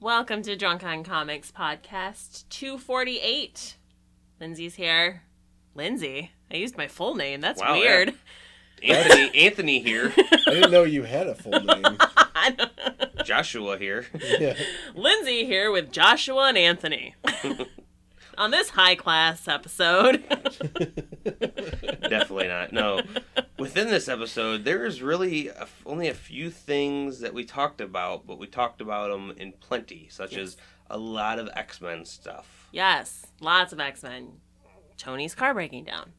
Welcome to Drunk on Comics podcast 248. Lindsay's here. Lindsay? I used my full name. That's Wow, yeah. weird. Anthony, Anthony here. I didn't know you had a full name. Joshua here. yeah. Lindsay here with Joshua and Anthony. On this high class episode. Definitely not. No. Within this episode, there is really a, only a few things that we talked about, but we talked about them in plenty, such as a lot of X Men stuff. yes, lots of X Men. Tony's car breaking down.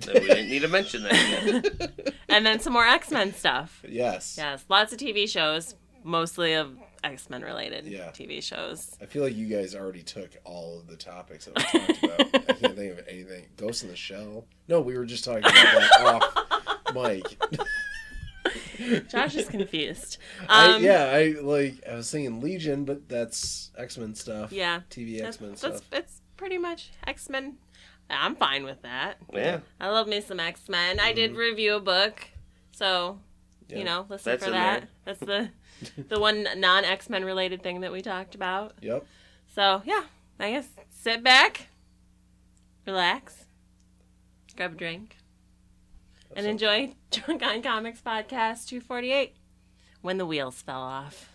That we didn't need to mention that. And then some more X Men stuff. Yes. Yes, lots of TV shows, mostly of X Men related Yeah. TV shows. I feel like you guys already took all of the topics that we talked about. I can't think of anything. Ghost in the Shell? No, we were just talking about that off mic. Josh is confused. I, Um, yeah, I like. I was thinking Legion, but that's X Men stuff. Yeah. TV X Men that's stuff. it's pretty much X Men. I'm fine with that. Yeah. I love me some X Men. I did review a book, so Yeah. you know, listen That's for that. there. That's the the one non X Men related thing that we talked about. Yep. So yeah, I guess sit back, relax, grab a drink, and enjoy Drunk on Comics podcast 248. When the wheels fell off.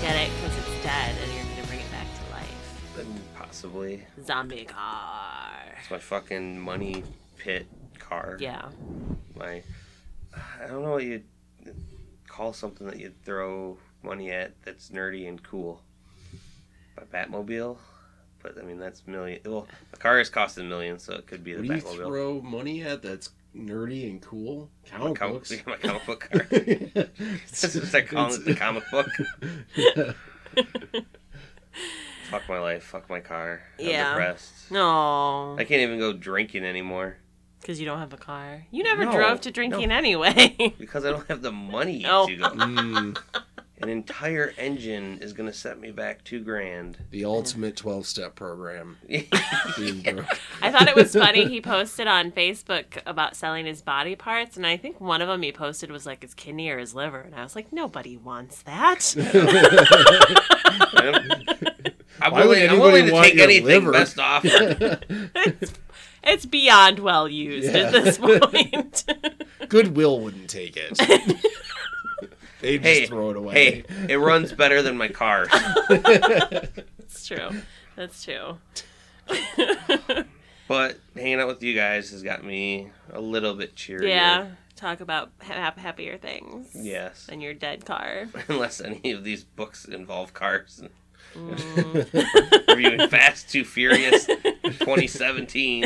Get it? Because it's dead Possibly. Zombie car. It's my fucking money pit car. Yeah. My. I don't know what you call something that you throw money at that's nerdy and cool. My Batmobile. But I mean, that's million. Well, the car is costing millions, so it could be the What do you Batmobile. throw money at that's nerdy and cool? Comic Com- books. my comic book car. This is I call it the comic book. Fuck my life. Fuck my car. I'm Yeah. depressed. No. I can't even go drinking anymore Because you don't have a car. You never No, drove to drinking no. anyway. because I don't have the money Oh. to go. Mm, An entire engine is gonna set me back two grand. the ultimate 12 step program. I thought it was funny. He posted on Facebook about selling his body parts, and I think one of them he posted was like his kidney or his liver, and I was like, nobody wants that. I'm Why would willing, I'm anybody willing to take anything liver? best offer. it's, it's beyond well used Yeah. at this point. Goodwill wouldn't take it. They'd hey, just throw it away. hey, it runs better than my car. That's true. That's true. But hanging out with you guys has got me a little bit cheerier. yeah. Talk about ha- happier things Yes. than your dead car. Unless any of these books involve cars. Mm. Reviewing Fast Too Furious 2017.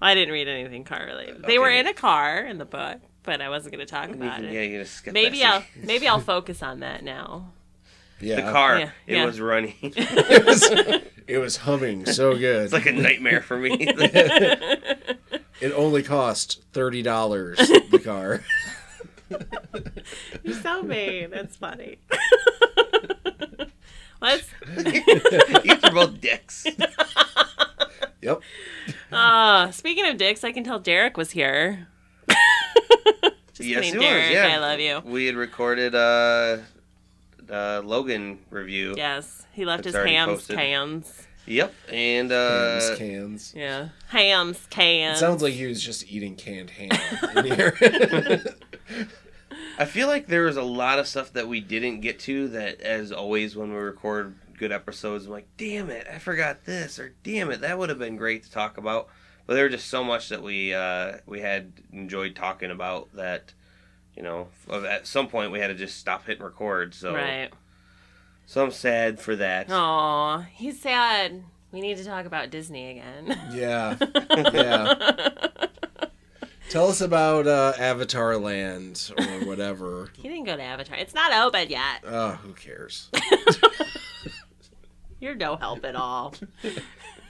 I didn't read anything car related. They were in a car in the book, but I wasn't going to talk about can- it. yeah, you just skip Maybe that. I'll maybe I'll focus on that now. Yeah. The car, Yeah, it yeah. was running. It was, it was humming so good. it's like a nightmare for me. it only cost thirty dollars. The car. You're so mean. That's funny. Let's. you are both dicks. Yep. Uh, speaking of dicks, I can tell Derek was here. Just yes, kidding, it Derek. was. Yeah, I love you. We had recorded uh, uh, Logan review. Yes, he left his hams posted. cans. Yep, and uh, Hams, cans. Yeah, hams cans. It sounds like he was just eating canned ham in here. I feel like there was a lot of stuff that we didn't get to that, as always, when we record good episodes, I'm like, damn it, I forgot this, or damn it, that would have been great to talk about. But there was just so much that we uh, we had enjoyed talking about that, you know, at some point we had to just stop hitting record. So, right. so I'm sad for that. Aw, he's sad. We need to talk about Disney again. yeah. Yeah. Tell us about uh, Avatar Land or whatever. he didn't go to Avatar. It's not open yet. Oh, who cares? You're no help at all.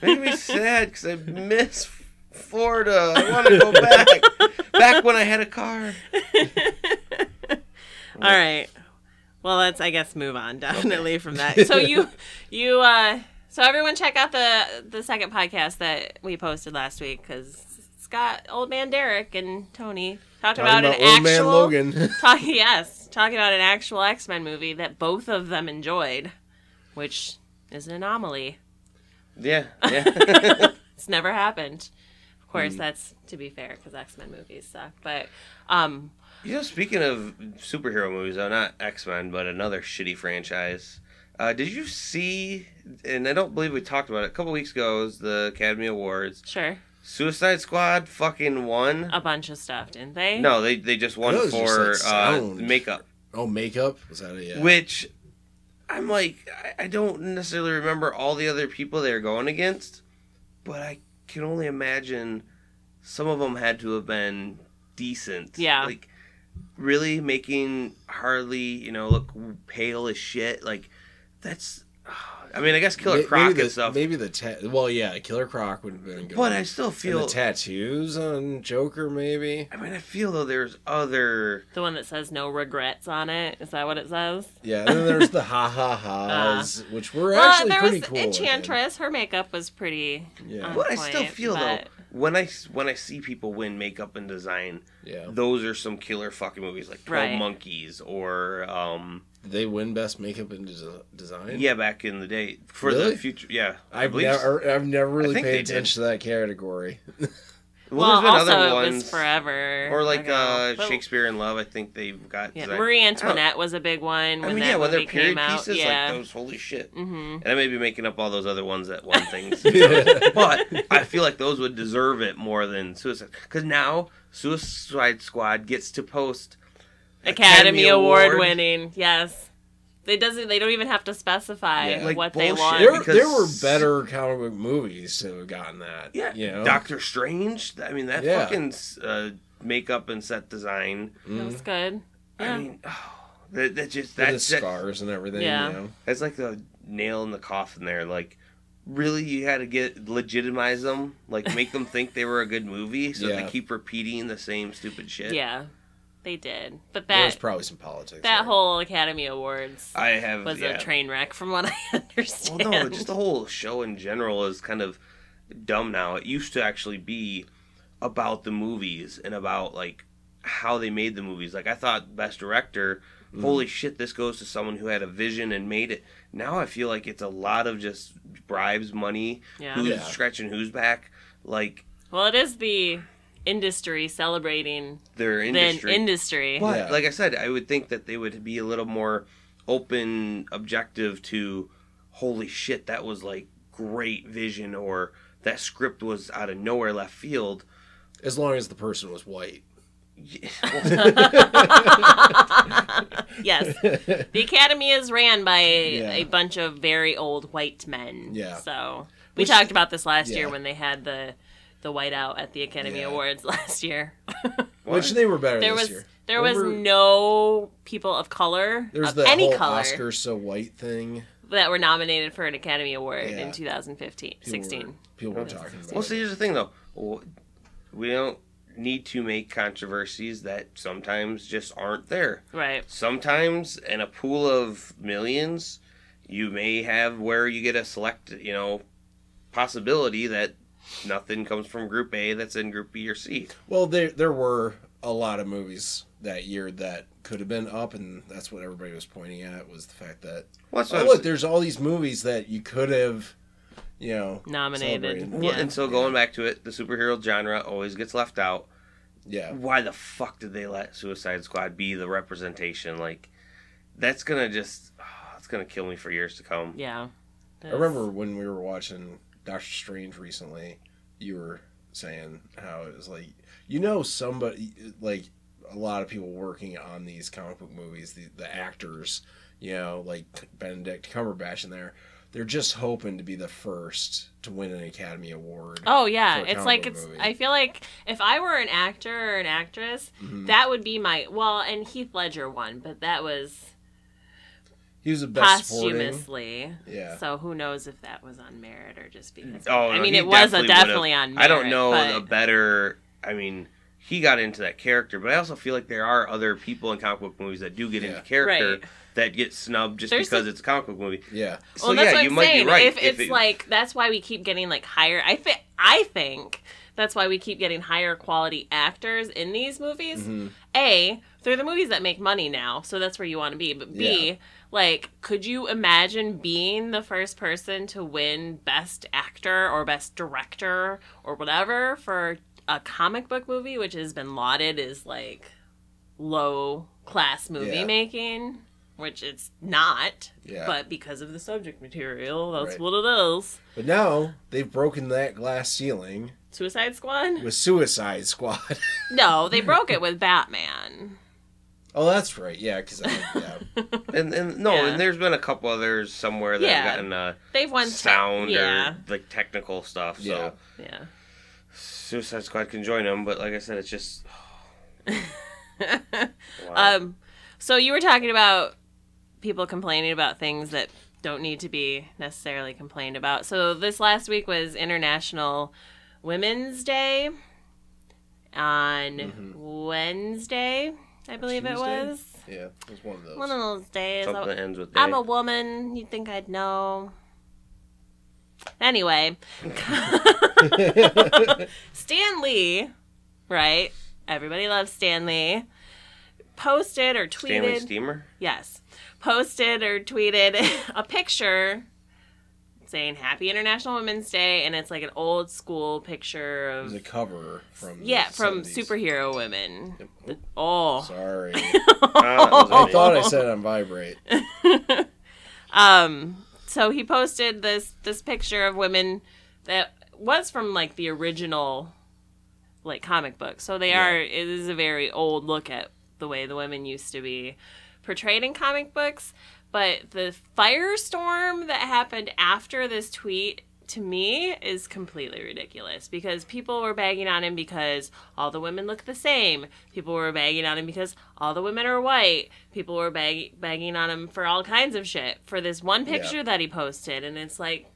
Made me sad because I miss Florida. I want to go back. back when I had a car. from All it. right. Well, let's I guess move on definitely from that. So you you uh so everyone check out the the second podcast that we posted last week because Scott, old man Derek, and Tony talked Talking about, about an old man Logan. talk, yes talking about an actual X Men movie that both of them enjoyed, which is an anomaly. Yeah, yeah. It's never happened. Of Mm. course, that's to be fair because X Men movies suck. But um, you know, speaking of superhero movies, though, not X Men, but another shitty franchise. Uh, did you see? And I don't believe we talked about it a couple weeks ago. Was the Academy Awards. sure, Suicide Squad fucking won. a bunch of stuff, didn't they? No, they they just won I thought it was for just, like, uh, makeup. oh, makeup was that it? Yeah. Which I'm like, I- I don't necessarily remember all the other people they were going against, but I can only imagine some of them had to have been decent. Yeah. Like, really making Harley, you know, look pale as shit. Like, that's. I mean, I guess Killer May- Croc maybe the, and stuff. Maybe the ta- well, yeah, Killer Croc would have been good. but I still and feel. the tattoos on Joker, maybe. I mean, I feel though there's other. The one that says no regrets on it. Is that what it says? Yeah, and then there's the ha ha ha's, which were well, actually there pretty was cool. looking. Enchantress. Her makeup was pretty. Yeah. on But I still feel but- though when I when I see people win makeup and design, Yeah, those are some killer fucking movies like 12 Right. Monkeys or um Did they win best makeup and des- design. yeah back in the day for Really? the future yeah I I've believe never, I've never really think they paid did. attention to that category. well, Well, there's been also other it ones was forever. or like uh But- Shakespeare in Love I think they've got Yeah, design. Marie Antoinette was a big one when I mean that yeah when they're period came out. pieces yeah. like those holy shit hmm and I may be making up all those other ones that won things but I feel like those would deserve it more than Suicide because now Suicide Squad gets to post Academy, Academy Award, Award. winning. Yes. They doesn't. They don't even have to specify Yeah. Like what they bullshit. want. there, because- there were better comic book movies to have gotten that. Yeah, you know, Doctor Strange. I mean, that Yeah. fucking uh, makeup and set design. That was good. Yeah. I mean, oh, that, that just With the that's that, scars and everything. Yeah. You know? that's like the nail in the coffin there. Like, really, you had to get legitimize them, like make them think they were a good movie, so Yeah. they keep repeating the same stupid shit. yeah, they did. But There was probably some politics. that there. whole Academy Awards I have was yeah. a train wreck, from what I Well, understand. no, just the whole show in general is kind of dumb now. It used to actually be about the movies and about like how they made the movies. Like I thought best director, mm-hmm. holy shit, this goes to someone who had a vision and made it. Now I feel like it's a lot of just bribes, money, Yeah. who's Yeah. scratching who's back, like Well, it is the industry celebrating their the industry. industry. But Yeah. like I said, I would think that they would be a little more open, objective to, holy shit, that was like great vision, or that script was out of nowhere left field. As long as the person was white. Yeah, yes, the Academy is ran by Yeah. a bunch of very old white men. Yeah. So we Which- talked about this last year when they had the the whiteout at the Academy Yeah. Awards last year. Which they were better there this was year. there was no people of color There's of the any whole color Oscar so white thing. that were nominated for an Academy Award Yeah. in 2015 People 16. Were, people were talking about. well, see, here's the thing though, we don't need to make controversies that sometimes just aren't there. Right. Sometimes in a pool of millions, you may have where you get a select, you know, possibility that nothing comes from Group A that's in Group B or C. Well, there there were a lot of movies that year that could have been up, and that's what everybody was pointing at was the fact that Well, that's oh look, there's all these movies that you could have, you know, Nominated. celebrated. Well, Yeah. and so going back to it, the superhero genre always gets left out. Yeah, Why the fuck did they let Suicide Squad be the representation? Like, that's gonna just, oh, it's gonna kill me for years to come. Yeah. I remember when we were watching Doctor Strange recently, you were saying how it was like you know somebody like a lot of people working on these comic book movies, the the actors, you know, like Benedict Cumberbatch in there, they're just hoping to be the first to win an Academy Award. Oh yeah, it's like it's. movie. I feel like if I were an actor or an actress, Mhm. that would be my well. And Heath Ledger won, but that was He was the best supporting. posthumously. Yeah. So who knows if that was on merit or just because? Oh, I no, mean, he it was a definitely definitely on merit. I don't know but, a better. I mean, he got into that character. But I also feel like there are other people in comic book movies that do get Yeah. into character Right. that get snubbed just There's because a- it's a comic book movie. Yeah. So well, that's yeah, what you I'm might saying. be right. If it's it- like that's why we keep getting like higher. I think I think that's why we keep getting higher quality actors in these movies. Mm-hmm. A, they're the movies that make money now, so that's where you want to be. But B, Yeah. Like, could you imagine being the first person to win Best Actor or Best Director or whatever for a comic book movie, which has been lauded as like low class movie Yeah. making? Which it's not, Yeah. but because of the subject material, that's Right. what it is. But now they've broken that glass ceiling Suicide Squad? with Suicide Squad. No, they broke it with Batman. Oh, that's right. Yeah, because yeah. And and no, Yeah. and there's been a couple others somewhere that Yeah. have gotten uh, They've won te- sound yeah, or like technical stuff. So Yeah. yeah. Suicide Squad can join them, but like I said, it's just. Wow. Um, so you were talking about people complaining about things that don't need to be necessarily complained about. So this last week was International Women's Day on Mhm. Wednesday, I believe it was. yeah, it was one of those. One of those days. Something I- that ends with I'm a woman. You'd think I'd know. Anyway, Stan Lee, right? Everybody loves Stan Lee. Posted or tweeted. Stanley Steamer. Yes. Posted or tweeted a picture saying Happy International Women's Day, and it's like an old school picture of. a cover from the Yeah, from 70s. superhero women. Yep. Oh. Sorry, Ah, I a- thought I said on vibrate. Um, so he posted this this picture of women that was from like the original like comic book. So they Yeah. are it is a very old look at the way the women used to be portrayed in comic books. But the firestorm that happened after this tweet to me is completely ridiculous because people were bagging on him because all the women look the same. People were bagging on him because all the women are white. People were bag- bagging on him for all kinds of shit for this one picture Yeah. that he posted. And it's like,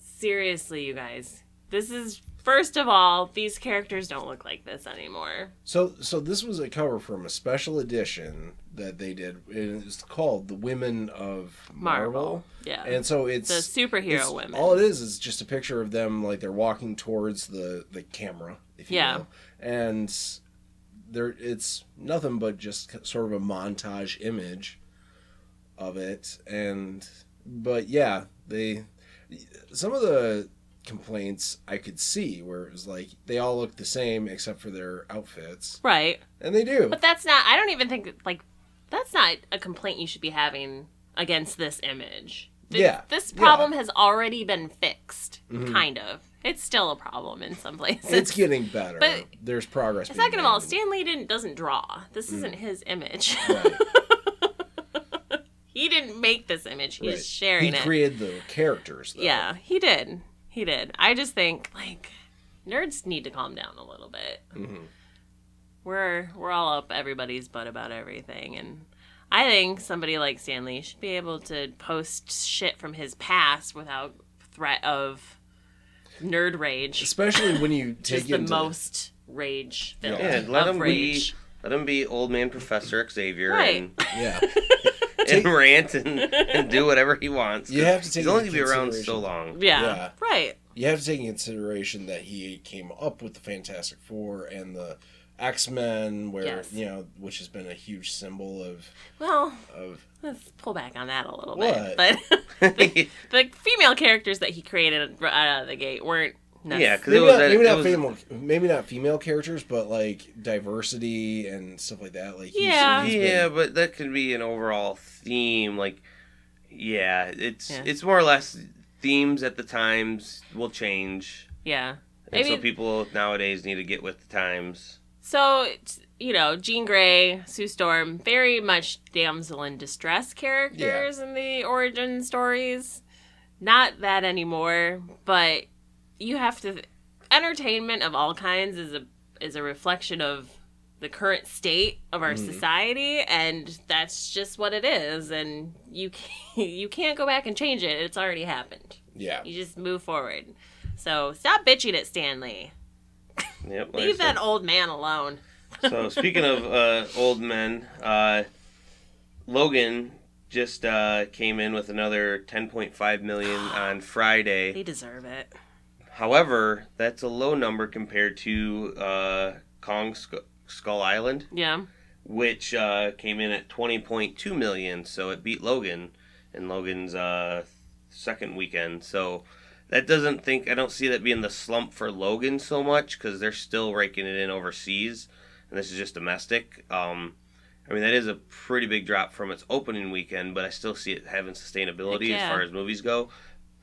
seriously, you guys. This is, first of all, these characters don't look like this anymore. So, so this was a cover from a special edition that they did. and It's called "The Women of Marvel." Marvel. Yeah. And so it's the superhero it's- women. All it is is just a picture of them like they're walking towards the the camera, if you Yeah. will, and there it's nothing but just sort of a montage image of it, and but yeah, they some of the complaints I could see where it was like they all look the same except for their outfits, right. and they do. But that's not, I don't even think, like, that's not a complaint you should be having against this image. Th- Yeah, This yeah. problem has already been fixed, Mhm. kind of. It's still a problem in some places. It's getting better. But- There's progress. being Second of all, Stan Lee didn't doesn't draw. This Mm. isn't his image. Right. he didn't make this image. He's Right. sharing he it. created the characters. Though. Yeah, he did. He did. I just think like nerds need to calm down a little bit. Mhm. We're we're all up everybody's butt about everything, and I think somebody like Stan Lee should be able to post shit from his past without threat of nerd rage. especially when you take Just the into most rage filled Yeah, let of him rage. Be. Let him be old man Professor Xavier Right. and, yeah. and rant and, and do whatever he wants. You have to take He's only gonna be around so long. Yeah, Yeah. right. You have to take in consideration that he came up with the Fantastic Four and the X Men, where Yes. you know, which has been a huge symbol of Well, of let's pull back on that a little What? bit. But the, the female characters that he created out of the gate weren't. Necess- Yeah, 'cause it maybe was not, that- maybe it not was- female, maybe not female characters, but like diversity and stuff like that. Like he's- Yeah. he's been- yeah, but that could be an overall theme. Like, yeah, it's Yeah. it's more or less themes at the times will change, yeah. and I so mean- people nowadays need to get with the times. So, you know, Jean Grey, Sue Storm, very much damsel in distress characters in the origin stories. Not that anymore, but you have to. Entertainment of all kinds is a is a reflection of the current state of our Mhm. society, and that's just what it is. And you can't, you can't go back and change it. It's already happened. yeah. You just move forward. So stop bitching at Stan Lee. Yep. like Leave that old man alone. So speaking of uh, old men, uh, Logan just uh, came in with another 10.5 million on Friday. They deserve it. However, that's a low number compared to uh, Kong Sk- Skull Island, Yeah. which uh, came in at 20.2 million. So it beat Logan in Logan's uh, second weekend. So that doesn't think I don't see that being the slump for Logan so much because they're still raking it in overseas, and this is just domestic. Um, I mean that is a pretty big drop from its opening weekend, but I still see it having sustainability yeah. as far as movies go.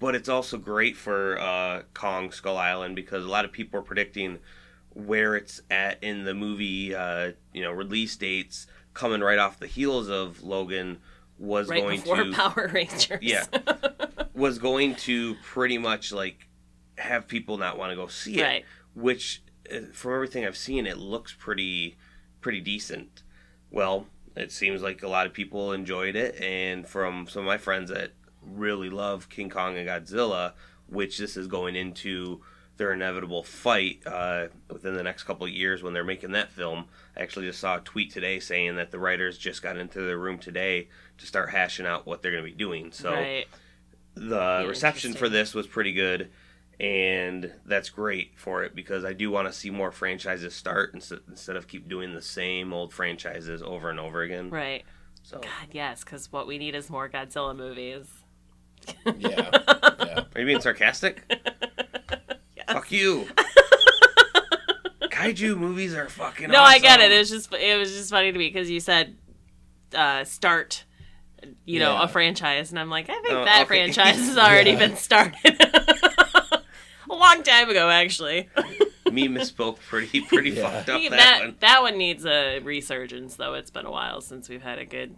But it's also great for uh, Kong Skull Island because a lot of people are predicting where it's at in the movie, uh, you know, release dates coming right off the heels of Logan was Right going to Power Rangers. Yeah. was going to pretty much like have people not want to go see it, right. which uh, from everything I've seen, it looks pretty pretty decent. Well, it seems like a lot of people enjoyed it, and from some of my friends that really love King Kong and Godzilla, which this is going into their inevitable fight uh, within the next couple of years when they're making that film. I actually just saw a tweet today saying that the writers just got into their room today to start hashing out what they're going to be doing. So right. the reception for this was pretty good and that's great for it because I do want to see more franchises start instead, instead of keep doing the same old franchises over and over again. Right. So, God, yes, because what we need is more Godzilla movies. Yeah. Yeah. are you being sarcastic? Yes. Fuck you. Kaiju movies are fucking. No, I get it. It was just it was just funny to me because you said uh, start, you know, Yeah. a franchise, and I'm like, I think Oh, that okay. franchise has already Yeah. been started a long time ago, actually. me misspoke pretty pretty Yeah. fucked up that that, one. that one needs a resurgence, though. It's been a while since we've had a good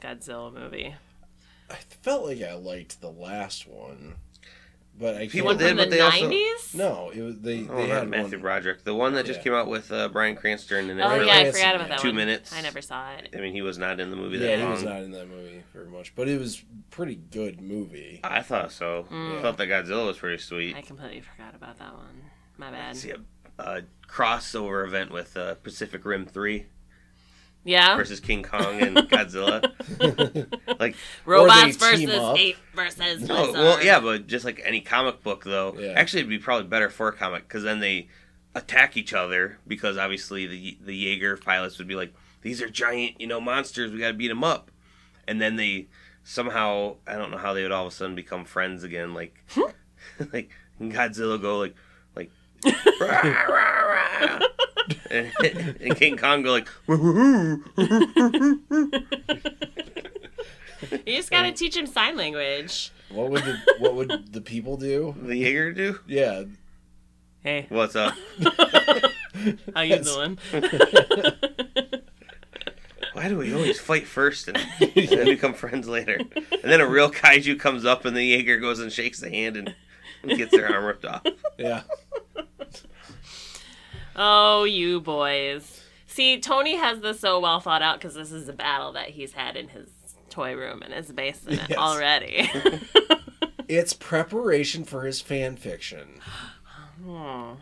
Godzilla movie. I felt like I liked the last one, but I People One can't- did, from but the they also- '90s. No, it was they. Oh, they not had Matthew one. Broderick, the one that just Yeah. came out with uh, Bryan Cranston and Oh Brian yeah, I forgot about yeah. that Two one. minutes. I never saw it. I mean, he was not in the movie that. Yeah, he long. was not in that movie very much, but it was pretty good movie. I thought so. Mm. I thought that Godzilla was pretty sweet. I completely forgot about that one. My bad. see a, a crossover event with uh, Pacific Rim 3 Yeah, versus King Kong and Godzilla. like, robots Or they team versus ape versus. no, Lizard. well, yeah, but just like any comic book, though. Yeah. Actually, it'd be probably better for a comic because then they attack each other because obviously the the Jaeger pilots would be like, these are giant, you know, monsters. We got to beat them up, and then they somehow I don't know how they would all of a sudden become friends again. Like, hmm? like Godzilla go like like. "Rah, rah, rah." And, and King Kong go like, You just gotta teach him sign language. what would the what would the people do? the Jaeger do? Yeah, Hey, What's up? how you That's- doing? Why do we always fight first and, and then become friends later? And then a real kaiju comes up and the Jaeger goes and shakes the hand and, and gets their arm ripped off. yeah. Oh, you boys. See, Tony has this so well thought out because this is a battle that he's had in his toy room and his basement Yes. already. It's preparation for his fan fiction. Hmm.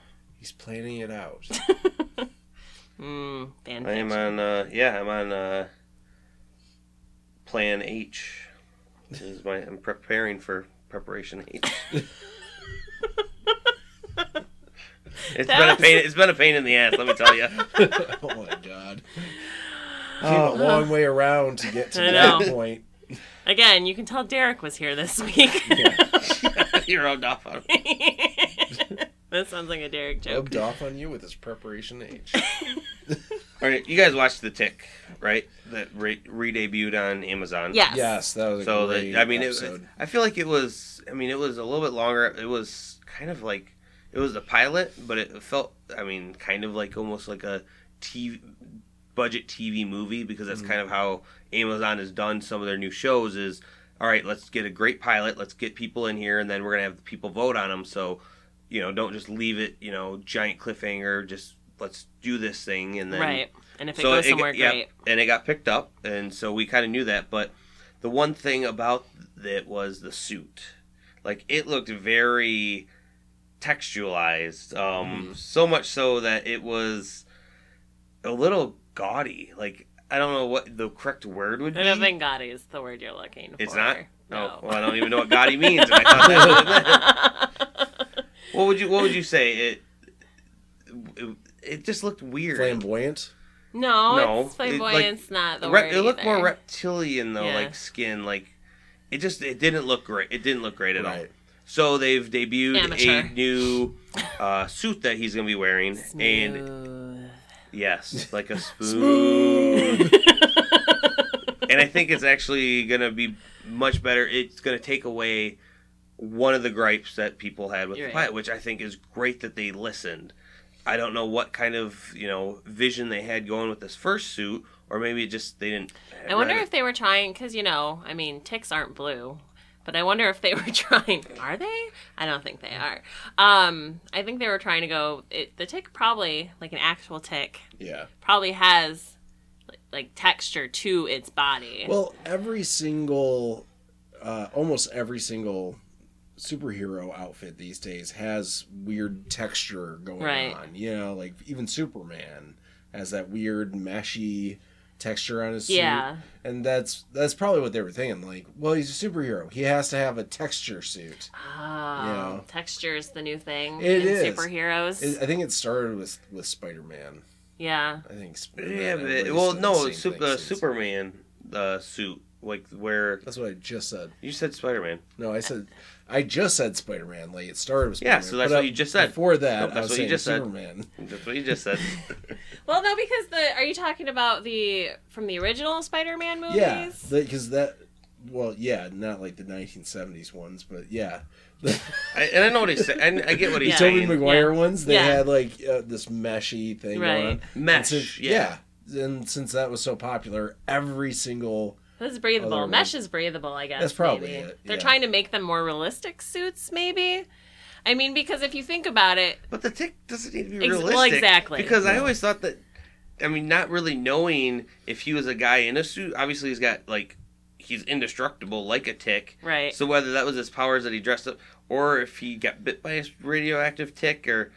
He's planning it out. Mm, fan I am on, uh, yeah, I'm on uh, Plan H. This is my, I'm preparing for Preparation H. It's That been a pain. It's been a pain in the ass. Let me tell you. oh my god. Oh. Came a long way around to get to I that know. point. Again, you can tell Derek was here this week. You're rubbed off on. me. that sounds like a Derek joke. Rubbed off on you with his Preparation H. All right, you guys watched The Tick, right? That re- re-debuted on Amazon. Yes. Yes, that was a So great the, I mean, it, episode. I feel like it was. I mean, it was a little bit longer. It was kind of like it was a pilot, but it felt. I mean, kind of like almost like a TV budget TV movie because that's mm-hmm. kind of how Amazon has done some of their new shows. Is all right. Let's get a great pilot. Let's get people in here, and then we're gonna have the people vote on them. So, you know, don't just leave it. You know, giant cliffhanger. Just let's do this thing, and then Right. And if it so goes it- somewhere yeah, great. and it got picked up, and so we kind of knew that. But the one thing about it was the suit. Like it looked very textualized. Um, Mhm. so much so that it was a little gaudy. Like I don't know what the correct word would be. I don't think Gaudy is the word you're looking for. It's not? No. Oh, well, I don't even know what gaudy means. And I thought that's what. What would you What would you say? It it, it just looked weird. Flamboyant. no, No, it's it, like, flamboyant's not the Re- word. it looked more reptilian though, Yeah. like skin. Like it just it didn't look great. It didn't look great at all. So they've debuted Amateur. a new uh, suit that he's gonna be wearing, and yes, like a spoon. And I think it's actually gonna be much better. It's gonna take away one of the gripes that people had with You're the right. pilot, which I think is great that they listened. I don't know what kind of you know vision they had going with this first suit, or maybe it just they didn't. I wonder if they were trying, because you know, I mean, ticks aren't blue, but I wonder if they were trying. Are they? I don't think they are. Um, I think they were trying to go. It, the tick probably, like an actual tick, Yeah. probably has like, like texture to its body. Well, every single, uh, almost every single superhero outfit these days has weird texture going Right. on. You know, like even Superman has that weird meshy texture on his suit. yeah, And that's that's probably what they were thinking. Like, well, he's a superhero. He has to have a texture suit. oh, Yeah. texture is the new thing It in is. superheroes. It, I think it started with with Spider Man. yeah, I think. Yeah, Spider-Man but, well, no, same Sup- thing the. Superman uh, suit, like where That's what I just said. you said Spider Man. No, I said I just said Spider Man. Like it started with Yeah, Spider-Man. so that's but what I- you just said. Before that, Nope, that's I was what you saying just said. Superman. That's what you just said. Well, no, because the are you talking about the from the original Spider-Man movies? Yeah, because that. Well, yeah, not like the 1970s ones, but yeah, the I, and I know what he's saying. I, I get what he's Yeah. Tobey saying. Maguire ones. They Yeah. had like uh, this meshy thing Right. going on. And Mesh, since- yeah. yeah. And since that was so popular, every single This is breathable. Other Mesh one. is breathable, I guess. That's probably maybe. it, They're trying to make them more realistic suits, maybe. I mean, because if you think about it, But the tick doesn't need to be Ex- well, realistic. exactly. Because I always thought that. I mean, not really knowing if he was a guy in a suit. Obviously, he's got like he's indestructible, like a tick. right? So whether that was his powers that he dressed up, or if he got bit by a radioactive tick, or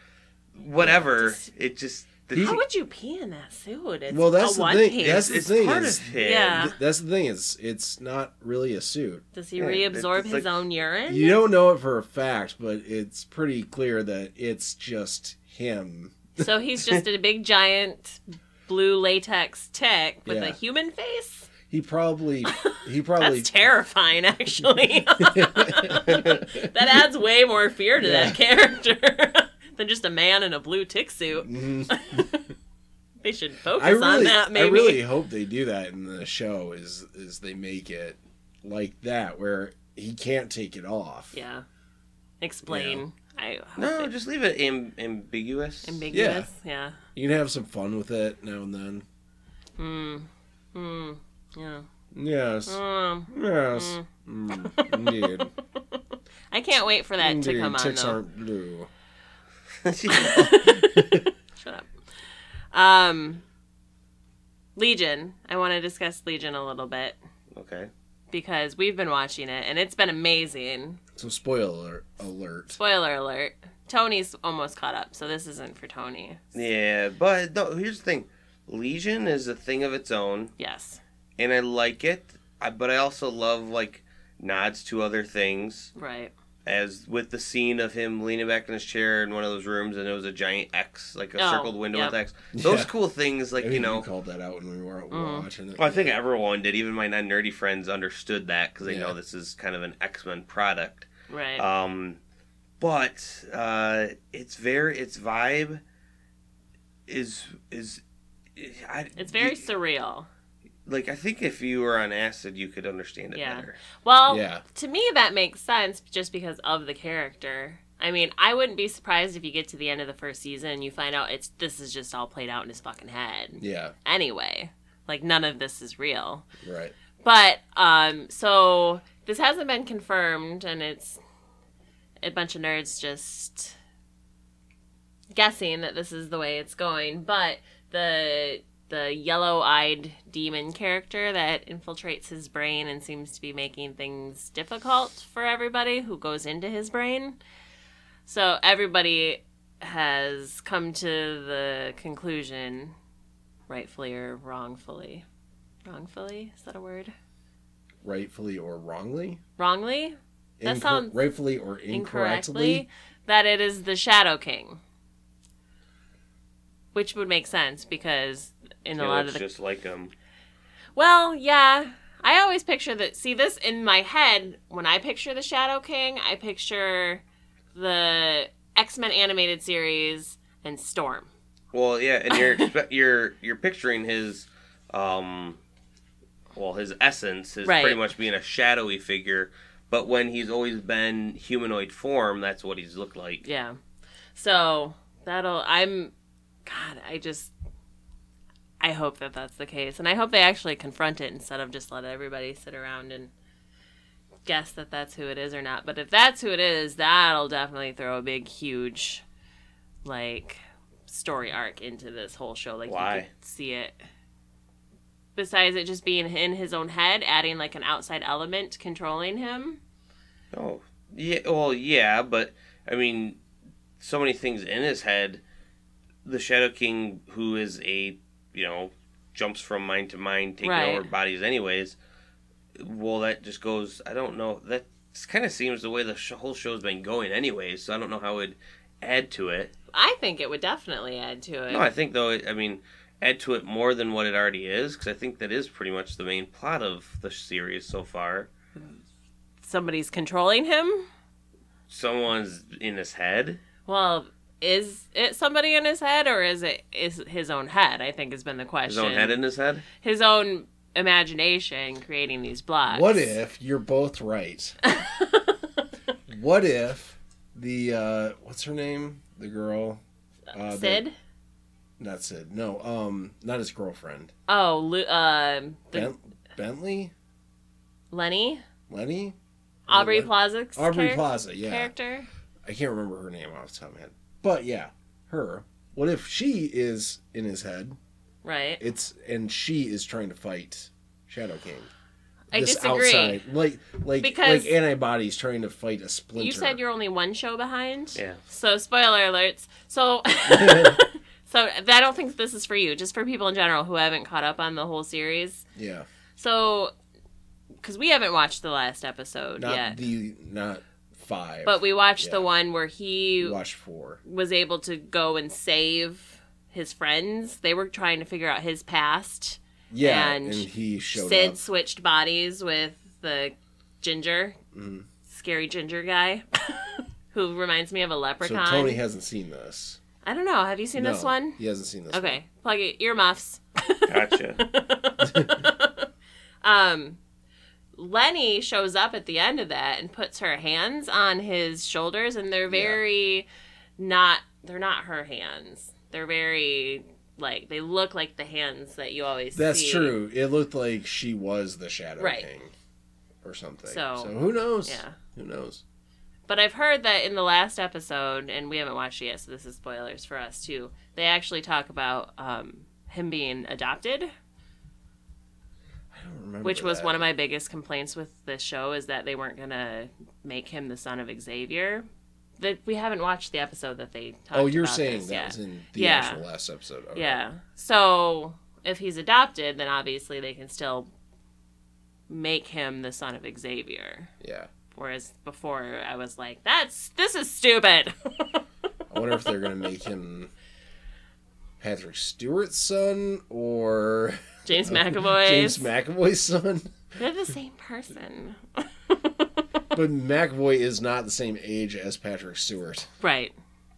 whatever, Just- it just. The He- How would you pee in that suit? It's Well, that's a the one thing. piece. That's the it's thing part is- of him. Yeah. th- that's the thing is it's not really a suit. Does he Yeah, reabsorb his like- own urine? You don't know it for a fact, but it's pretty clear that it's just him. so he's just a big giant blue latex tick with a human face. He probably he probably That's terrifying, actually. that adds way more fear to that character than just a man in a blue tick suit. Mhm. They should focus I really, on that, maybe. I really hope they do that in the show. Is is they make it like that where he can't take it off. Yeah. Explain. I hope No, it- just leave it am- ambiguous. ambiguous. Yeah. You can have some fun with it now and then. Hmm. Hmm. Yeah. Yes. Um. Yes. Mm, indeed. I can't wait for that indeed. to come on Ticks though. aren't blue. Shut up. Um. Legion. I want to discuss Legion a little bit okay. because we've been watching it and it's been amazing. So spoiler alert. Spoiler alert. Tony's almost caught up, so this isn't for Tony. Yeah, but no, here's the thing. Legion is a thing of its own, Yes. and I like it. I, but I also love like nods to other things, Right. As with the scene of him leaning back in his chair in one of those rooms, and it was a giant X, like a Oh, circled window yep. with X. Those Yeah. cool things, like I think you know. called that out when we were Mhm. watching it. Well, I think everyone did. Even my non-nerdy friends understood that because they Yeah. know this is kind of an X-Men product. Right. Um, but uh, it's very its vibe is is I, it's very you- surreal. Like I think if you were on acid, you could understand it Yeah. better. Well, Yeah. to me that makes sense just because of the character. I mean, I wouldn't be surprised if you get to the end of the first season and you find out it's this is just all played out in his fucking head. Yeah. Anyway, like none of this is real. Right. But um so this hasn't been confirmed and it's a bunch of nerds just guessing that this is the way it's going, but the the yellow-eyed demon character that infiltrates his brain and seems to be making things difficult for everybody who goes into his brain. So everybody has come to the conclusion, rightfully or wrongfully. Wrongfully? Is that a word? Rightfully or wrongly? Wrongly? That Incor- sounds rightfully or incorrectly. Incorrectly? That it is the Shadow King. Which would make sense because in a lot of the just like him. Well, yeah. I always picture that. See, this in my head, when I picture the Shadow King, I picture the X Men animated series and Storm. Well, yeah, and you're you're you're picturing his, um, well, his essence is Right. pretty much being a shadowy figure. But when he's always been humanoid form, that's what he's looked like. Yeah. So that'll. I'm. God, I just. I hope that that's the case, and I hope they actually confront it instead of just let everybody sit around and guess that that's who it is or not. But if that's who it is, that'll definitely throw a big, huge, like, story arc into this whole show. Like, Why? you could see it. Besides it just being in his own head, adding like an outside element controlling him. Oh, yeah. Well, yeah, but I mean, so many things in his head. The Shadow King, who is a you know jumps from mind to mind, taking Right. over bodies, anyways. Well, that just goes. I don't know. That kind of seems the way the sh- whole show's been going, anyways. So I don't know how it would add to it. I think it would definitely add to it. No, I think though. it- I mean, add to it more than what it already is, because I think that is pretty much the main plot of the series so far. Somebody's controlling him. Someone's in his head. Well, is it somebody in his head or is it is his own head? I think has been the question. His own head in his head. His own imagination creating these blocks. What if you're both right? what if the uh what's her name? The girl uh, the- Syd? not Syd. No, um not his girlfriend. Oh, Lu- uh, the Bent- Bentley? Lenny, Lenny? Aubrey What? Plaza's Aubrey char- Plaza, yeah. character. I can't remember her name off the top of my head. But yeah, her. What if she is in his head? Right. It's and she is trying to fight Shadow King. I disagree. like like Because- like antibodies trying to fight a splinter. You said you're only one show behind. Yeah. So spoiler alerts. So so I don't think this is for you. Just for people in general who haven't caught up on the whole series. yeah, So because we haven't watched the last episode not yet, the not five, but we watched the one where he we watched four. was able to go and save his friends. They were trying to figure out his past. Yeah, And and, he showed Syd up. switched bodies with the ginger, Mhm. scary ginger guy, who reminds me of a So leprechaun. Tony hasn't seen this. I don't know. Have you seen this one? He hasn't seen this. Okay, plug it. Earmuffs. Gotcha. um, Lenny shows up at the end of that and puts her hands on his shoulders, and they're very not. They're not her hands. They're very like they look like the hands that you always see. That's see. true. It looked like she was the Shadow Right. King, or something. So- so who knows? Yeah. Who knows? But I've heard that in the last episode, and we haven't watched it yet, so this is spoilers for us too. They actually talk about um, him being adopted, I don't remember. Which was that. one of my biggest complaints with this show is that they weren't gonna make him the son of Xavier. That we haven't watched the episode that they talked. Oh, you're saying that yet. was in the Yeah. actual last episode. Okay. Yeah. So if he's adopted, then obviously they can still make him the son of Xavier. Yeah. Whereas before I was like, that's this is stupid. I wonder if they're gonna make him Patrick Stewart's son or James uh, McAvoy. James McAvoy's son. They're the same person. But McAvoy is not the same age as Patrick Stewart. right.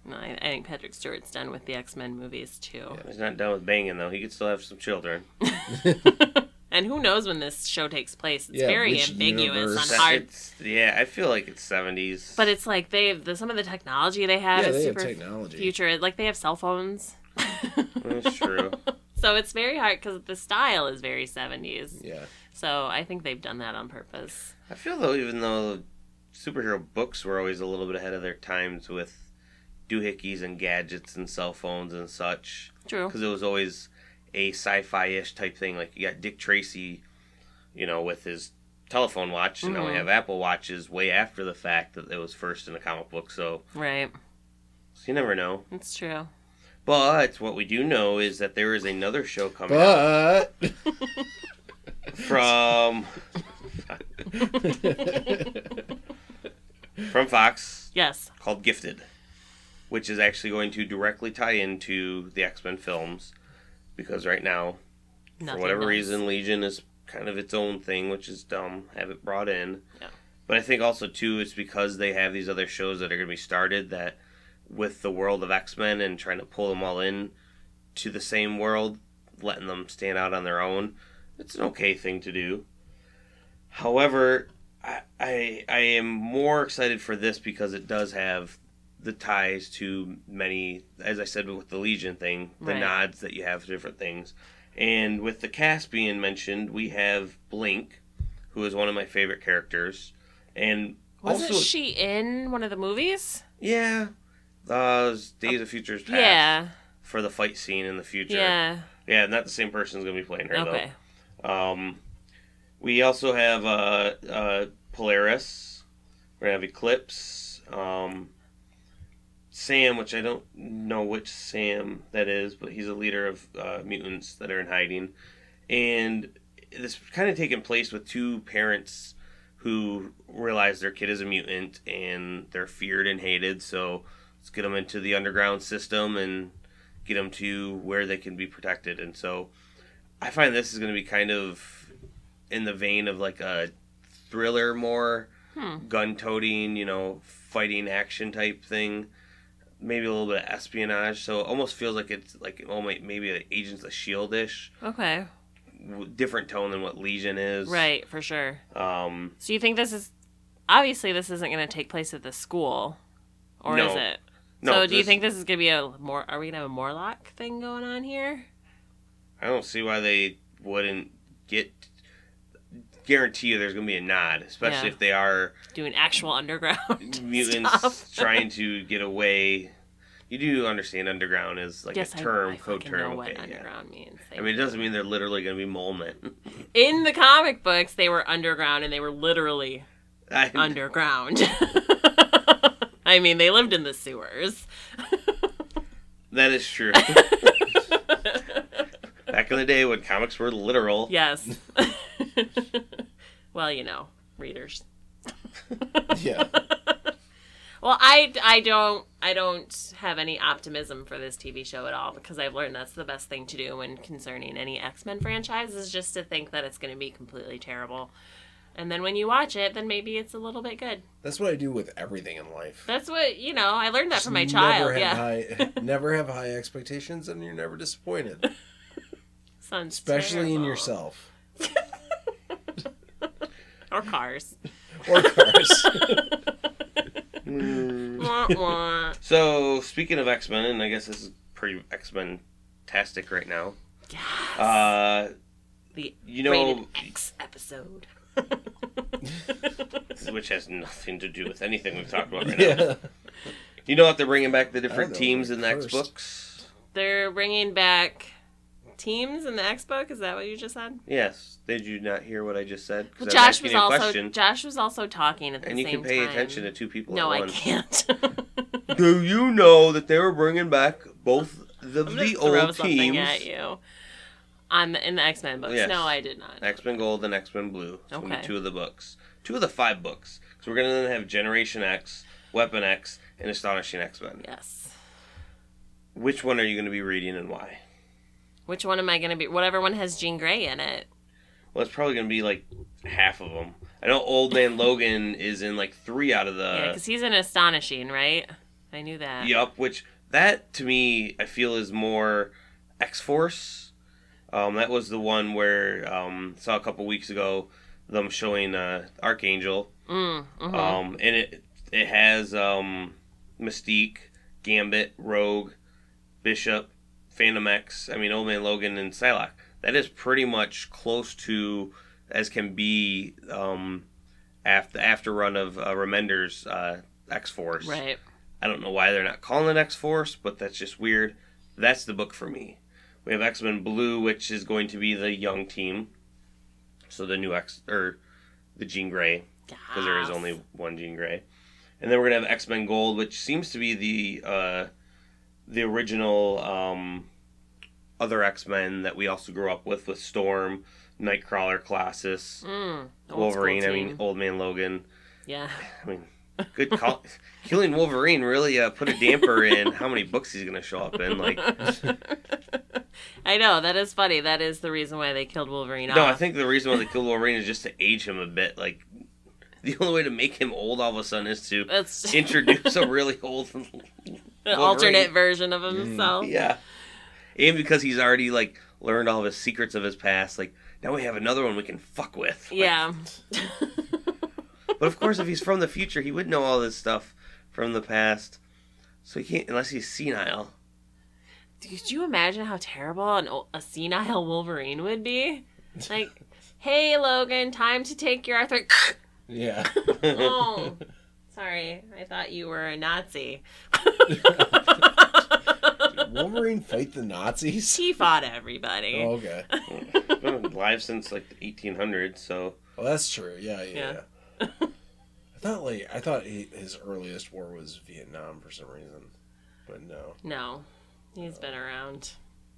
No, I, I think Patrick Stewart's done with the X Men movies too. He's not done with banging though. He could still have some children. And who knows when this show takes place? It's Yeah, very ambiguous universe? on hard. It's, yeah, I feel like it's seventies. But it's like they the, some of the technology they have Yeah, is they have super technology. future. Like they have cell phones. that's true. So it's very hard because the style is very 70s. Yeah. So I think they've done that on purpose. I feel though, even though superhero books were always a little bit ahead of their times with doohickeys and gadgets and cell phones and such, True. because it was always a sci-fi-ish type thing. Like you got Dick Tracy, you know, with his telephone watch, and now we Mhm. have Apple watches way after the fact that it was first in a comic book. So, Right. so you never know. It's true. But what we do know is that there is another show coming out But from from Fox Yes. called Gifted, which is actually going to directly tie into the X Men films because right now Nothing for whatever does. reason, Legion is kind of its own thing, which is dumb. Have it brought in. Yeah. But I think also too, it's because they have these other shows that are going to be started that, with the world of X Men and trying to pull them all in to the same world, letting them stand out on their own. It's an okay thing to do. However, I I, I am more excited for this because it does have the ties to many, as I said with the Legion thing, the Right. nods that you have to different things. And with the cast being mentioned, we have Blink, who is one of my favorite characters, and Wasn't also she in one of the movies? yeah, uh, Days of Futures Past Yeah. for the fight scene in the future. Yeah. yeah, not the same person's gonna be playing her Okay. though. Um, we also have uh, uh, Polaris. We're gonna have Eclipse. Um, Sam, which I don't know which Sam that is, but he's a leader of uh, mutants that are in hiding, and this kind of taking place with two parents who realize their kid is a mutant and they're feared and hated. So let's get them into the underground system and get them to where they can be protected. And so I find this is going to be kind of in the vein of like a thriller, more Hmm. gun toting, you know, fighting action type thing. Maybe a little bit of espionage, so it almost feels like it's like oh maybe like Agents of Shield ish, Okay. different tone than what Legion is. Right, for sure. Um, So you think this is obviously this isn't going to take place at the school, or No. is it? No, so do you think this is going to be a more? Are we going to have a Morlock thing going on here? I don't see why they wouldn't get. Guarantee you, there's going to be a nod, especially Yeah. if they are Doing actual underground mutants trying to get away. You do understand underground is like yes, a term, I, I code term. know what okay, yeah. underground means. I mean, it doesn't mean they're literally going to be mole men. in the comic books they were underground and they were literally I, underground. I mean, they lived in the sewers. that is true. Back in the day when comics were literal. yes. well, you know, readers. yeah, Well, I, I don't I don't have any optimism for this TV show at all because I've learned that's the best thing to do when concerning any X Men franchise is just to think that it's going to be completely terrible, and then when you watch it, then maybe it's a little bit good. that's what I do with everything in life. That's what you know. I learned that from my Just child. Never Yeah, have high, never have high expectations, and you're never disappointed, Sounds especially in yourself or cars. or cars. Wah, wah. So, speaking of X Men, and I guess this is pretty X Men tastic right now. Yes. Uh, the you know, rated X episode. which has nothing to do with anything we've talked about right now. yeah, You know that they're bringing back the different know, teams in the X first. books. They're bringing back teams in the X book. Is that what you just said? Yes. Did you not hear what I just said? 'Cause Well, I'm Josh asking was you a also question, Josh was also talking at the and you same can pay time. attention to two people No, at I once. can't. Do you know that they were bringing back both the, I'm gonna the throw old something teams, at you. The, in the X Men books. Yes. No, I did not. X Men Gold and X Men Blue? It's Okay. two of the books, two of the five books. So we're gonna then have Generation X, Weapon X, and Astonishing X Men. Yes. Which one are you gonna be reading and why? Which one am I going to be? Whatever one has Jean Grey in it. Well, it's probably gonna be like half of them. I know Old Man Logan is in like three out of the. yeah, because he's an astonishing, right? I knew that. Yup, which that to me I feel is more X Force. Um, that was the one where um, saw a couple weeks ago them showing uh, Archangel, Mm, mhm. um, and it it has um, Mystique, Gambit, Rogue, Bishop, Fantomex. I mean, Old Man Logan and Psylocke. That is pretty much close to as can be um, after after run of uh, Remender's uh, X Force. right. I don't know why they're not calling it X Force, but that's just weird. That's the book for me. We have X Men Blue, which is going to be the young team. So the new X or the Jean Grey because there is only one Jean Grey, and then we're gonna have X Men Gold, which seems to be the uh, the original um, other X Men that we also grew up with with Storm, Nightcrawler, Colossus, Mm, Wolverine. I mean. Old Man Logan. yeah. I mean, good call. Killing Wolverine really uh, put a damper in how many books he's gonna show up in. Like, I know that is funny. That is the reason why they killed Wolverine. no, I think the reason why they killed Wolverine is just to age him a bit. Like, the only way to make him old all of a sudden is to that's introduce a really old Wolverine. alternate version of himself. Yeah. And because he's already like learned all of his secrets of his past, like now we have another one we can fuck with. Like, Yeah. But of course, if he's from the future, he would know all this stuff from the past. So he can't unless he's senile. Could you imagine how terrible an, o- a senile Wolverine would be? Like, hey Logan, time to take your arthritic. Yeah. oh, sorry, I thought you were a Nazi. Wolverine fight the Nazis? he fought everybody. Oh, okay. Been alive since like the 1800s. So Well, that's true. Yeah, yeah. Yeah. yeah. I thought like I thought he, his earliest war was Vietnam for some reason, but no, No, he's been around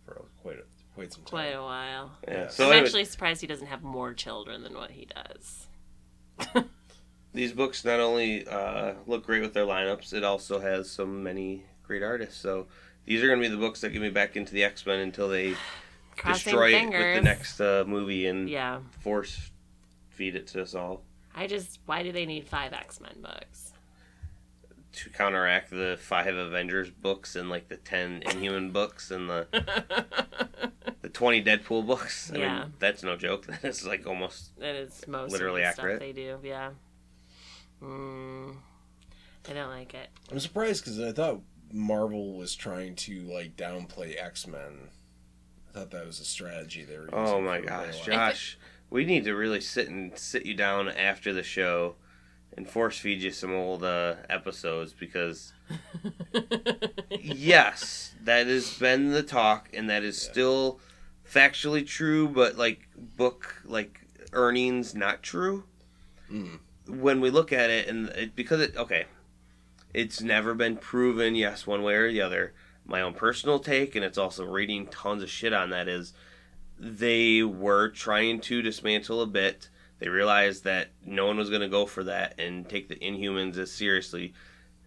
for quite a, quite some time. quite a while. yeah. Yeah. So I'm anyway, actually surprised he doesn't have more children than what he does. these books not only uh, look great with their lineups, it also has so many great artists. So these are going to be the books that get me back into the X Men until they destroy fingers. it with the next uh, movie and Yeah, force feed it to us all I just why do they need five X Men books? to counteract the five Avengers books and like the ten Inhuman books and the the twenty Deadpool books. I Yeah. mean, that's no joke. That is like almost That is most Literally of the accurate. stuff they do. Yeah. Mm, I don't like it. I'm surprised because I thought Marvel was trying to like downplay X Men. I thought that was a strategy they were. Using Oh my for a gosh, while. Josh, we need to really sit and sit you down after the show and force feed you some old uh, episodes because yes, that has been the talk and that is Yeah. still factually true, but like book like earnings not true. Mm. When we look at it and it, because it okay, it's never been proven yes one way or the other. My own personal take and it's also reading tons of shit on that is they were trying to dismantle a bit. They realized that no one was going to go for that and take the Inhumans as seriously.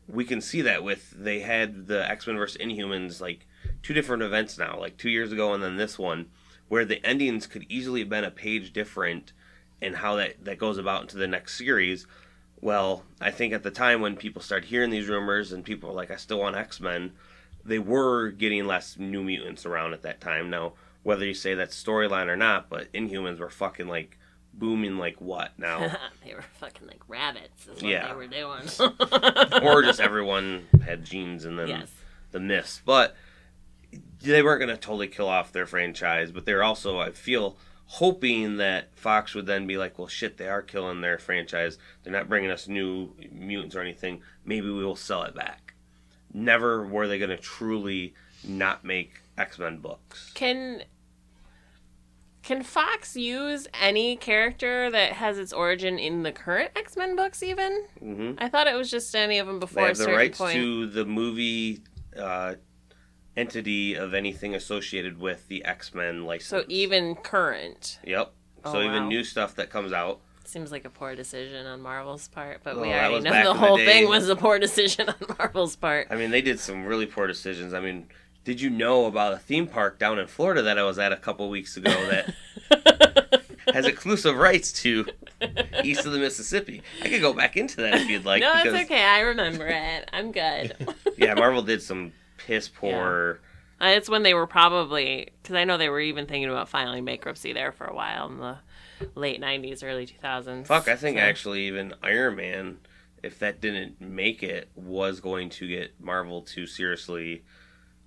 We can see that with they had the X Men versus Inhumans like two different events now, like two years ago and then this one, where the endings could easily have been a page different and how that, that goes about into the next series. Well, I think at the time when people started hearing these rumors and people were like, I still want X Men, they were getting less New Mutants around at that time. Now, whether you say that's storyline or not, but Inhumans were fucking like booming like what now? they were fucking like rabbits. Is what Yeah. they were doing. or just everyone had genes and then yes. the myths. But they weren't going to totally kill off their franchise, but they're also, I feel, hoping that Fox would then be like, well, shit, they are killing their franchise. They're not bringing us new mutants or anything. Maybe we will sell it back. Never were they going to truly not make X Men books. Can can Fox use any character that has its origin in the current X Men books? Even hmm I thought it was just any of them They before a have the rights point. to the movie uh, entity of anything associated with the X Men license. So even current Yep. So Oh, even wow. new stuff that comes out. seems like a poor decision on Marvel's part, but Well, we already know the in the whole thing was a poor decision on Marvel's part. I mean, they did some really poor decisions. I mean, did you know about a theme park down in Florida that I was at a couple weeks ago that has exclusive rights to east of the Mississippi? I could go back into that if you'd like. no, because, it's okay. I remember it. I'm good. Yeah, Marvel did some piss poor. Uh, it's when they were probably because I know they were even thinking about filing bankruptcy there for a while in the late '90s, early 2000s. Fuck, I think So- actually even Iron Man, if that didn't make it, was going to get Marvel to seriously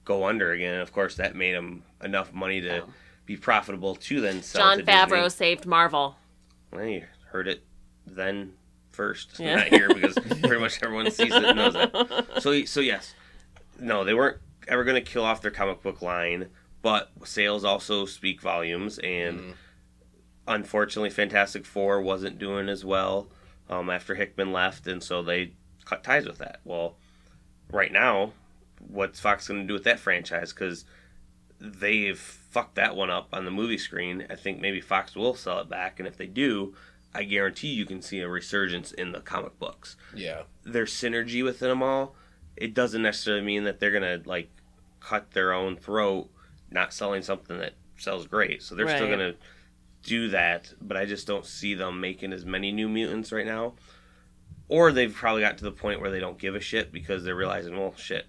go under again. Of course, that made them enough money to Oh. be profitable to then sell Jon to Favreau Disney. saved Marvel. Well, you heard it then first, Yeah. not here because pretty much everyone sees it and knows it. So, so yes, no, they weren't ever going to kill off their comic book line, but sales also speak volumes, and Mhm. unfortunately, Fantastic Four wasn't doing as well um, after Hickman left, and so they cut ties with that. Well, right now, what's Fox going to do with that franchise? Because they've fucked that one up on the movie screen. I think maybe Fox will sell it back, and if they do, I guarantee you can see a resurgence in the comic books. Yeah. There's synergy within them all. It doesn't necessarily mean that they're gonna like cut their own throat, not selling something that sells great. So they're still gonna do that, but I just don't see them making as many new mutants right now. Or they've probably got to the point where they don't give a shit because they're realizing, well, shit,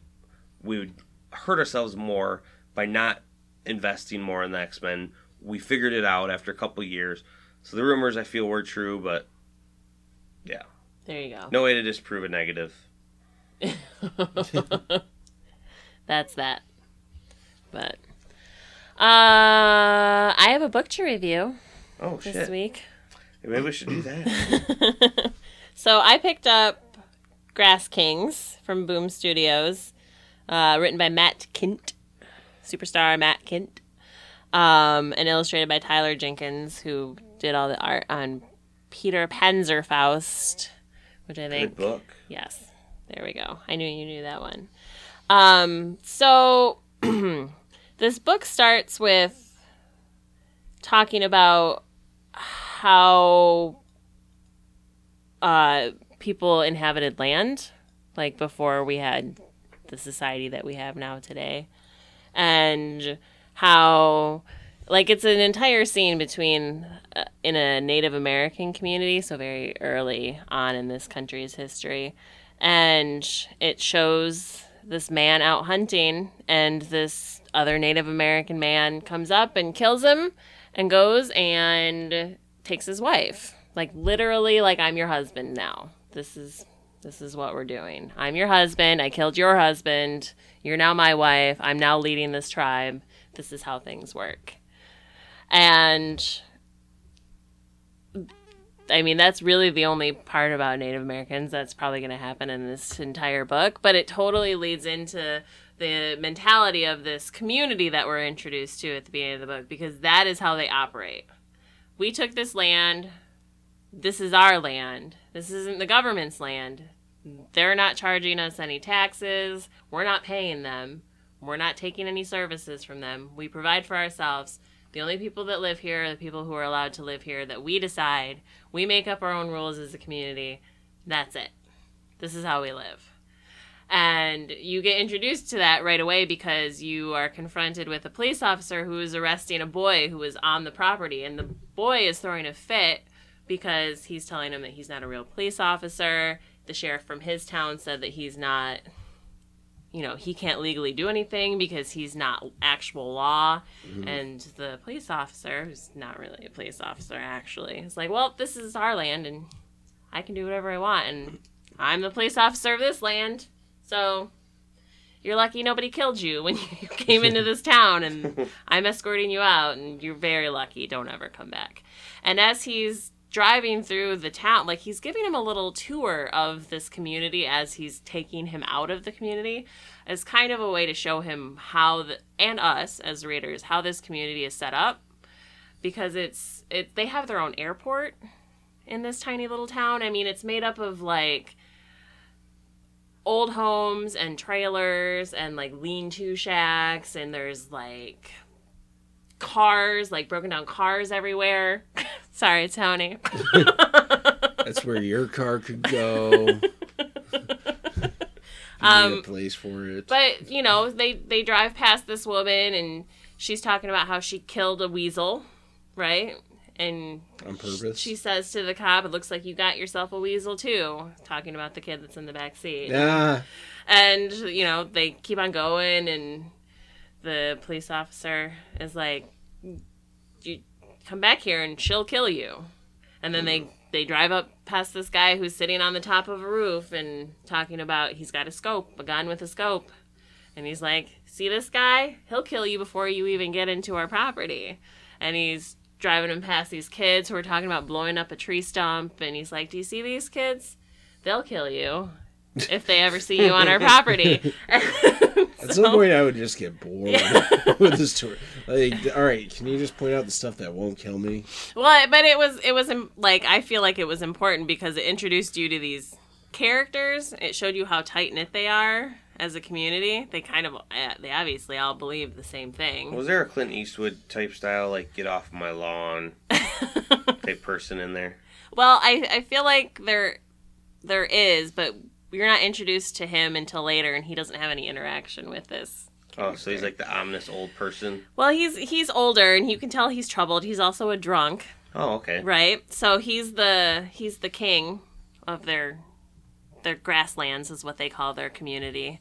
we would hurt ourselves more by not investing more in the X Men. We figured it out after a couple years. So the rumors I feel were true, but yeah, There you go. no way to disprove a negative. That's that. But uh I have a book to review Oh this shit! week. Maybe we should do that. so I picked up Grass Kings from Boom Studios, uh, written by Matt Kindt, superstar Matt Kindt, um, and illustrated by Tyler Jenkins, who did all the art on Peter Panzerfaust, which I think Good book. Yes. There we go. I knew you knew that one. Um, so this book starts with talking about how uh, people inhabited land, like before we had the society that we have now today, and how like it's an entire scene between uh, in a Native American community, so very early on in this country's history, and it shows this man out hunting, and this other Native American man comes up and kills him, and goes and takes his wife, like literally, like I'm your husband now. This is this is what we're doing. I'm your husband. I killed your husband. You're now my wife. I'm now leading this tribe. This is how things work. And I mean, that's really the only part about Native Americans that's probably going to happen in this entire book, but it totally leads into the mentality of this community that we're introduced to at the beginning of the book because that is how they operate. We took this land. This is our land. This isn't the government's land. They're not charging us any taxes. We're not paying them. We're not taking any services from them. We provide for ourselves. The only people that live here are the people who are allowed to live here that we decide. We make up our own rules as a community. That's it. This is how we live. And you get introduced to that right away because you are confronted with a police officer who is arresting a boy who is on the property. And the boy is throwing a fit because he's telling him that he's not a real police officer. The sheriff from his town said that he's not, you know, he can't legally do anything because he's not actual law. Mm-hmm. And the police officer, who's not really a police officer actually, is like, well, this is our land and I can do whatever I want. And I'm the police officer of this land. So you're lucky nobody killed you when you came into this town and I'm escorting you out and you're very lucky. Don't ever come back. And as he's driving through the town, like he's giving him a little tour of this community as he's taking him out of the community as kind of a way to show him how the, and us as readers how this community is set up because it's it they have their own airport in this tiny little town. I mean, it's made up of like old homes and trailers and like lean-to shacks and there's like cars, like broken down cars everywhere. Sorry, Tony. That's where your car could go. Um, need a place for it. But you know, they they drive past this woman and she's talking about how she killed a weasel, right? And on purpose. she says to the cop, "It looks like you got yourself a weasel too." Talking about the kid that's in the back seat. yeah. And you know, they keep on going, and the police officer is like, "You come back here, and she'll kill you." And then they they drive up past this guy who's sitting on the top of a roof and talking about he's got a scope, a gun with a scope, and he's like, "See this guy? He'll kill you before you even get into our property." And he's driving him past these kids who are talking about blowing up a tree stump, and he's like, "Do you see these kids? They'll kill you." if they ever see you on our property. That's At some point, I would just get bored with the story. Like, all right, can you just point out the stuff that won't kill me? Well, but it was it was im- like I feel like it was important because it introduced you to these characters. It showed you how tight knit they are as a community. They kind of eh, they obviously all believe the same thing. Was there a Clint Eastwood type style, like "get off my lawn" type person in there? Well, I I feel like there there is, but you're not introduced to him until later, and he doesn't have any interaction with this. Oh, so he's like the ominous old person. Well, he's he's older, and you can tell he's troubled. He's also a drunk, Oh, okay. right? So he's the he's the king of their their grasslands, is what they call their community.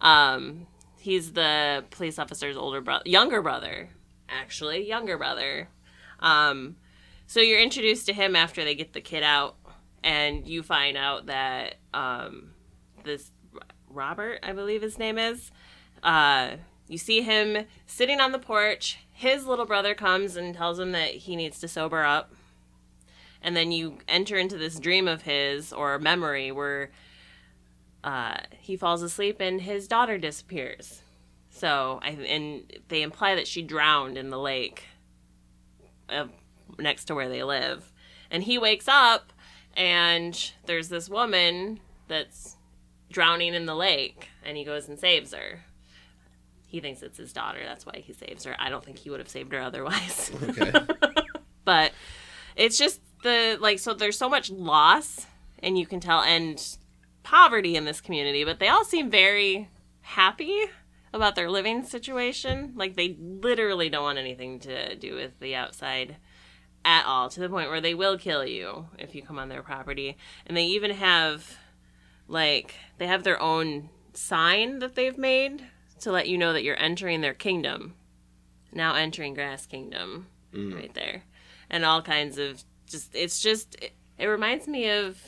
Um, he's the police officer's older brother, younger brother, actually, younger brother. Um, so you're introduced to him after they get the kid out, and you find out that um, this Robert, I believe his name is, uh, you see him sitting on the porch. His little brother comes and tells him that he needs to sober up. And then you enter into this dream of his or memory where uh, he falls asleep and his daughter disappears. So, I, and they imply that she drowned in the lake uh, next to where they live. And he wakes up and there's this woman that's drowning in the lake and he goes and saves her. He thinks it's his daughter, that's why he saves her. I don't think he would have saved her otherwise. Okay. but it's just the like so there's so much loss and you can tell and poverty in this community, but they all seem very happy about their living situation. Like they literally don't want anything to do with the outside at all to the point where they will kill you if you come on their property. And they even have like they have their own sign that they've made to let you know that you're entering their kingdom. Now entering Grass Kingdom right there. And all kinds of just it's just it, it reminds me of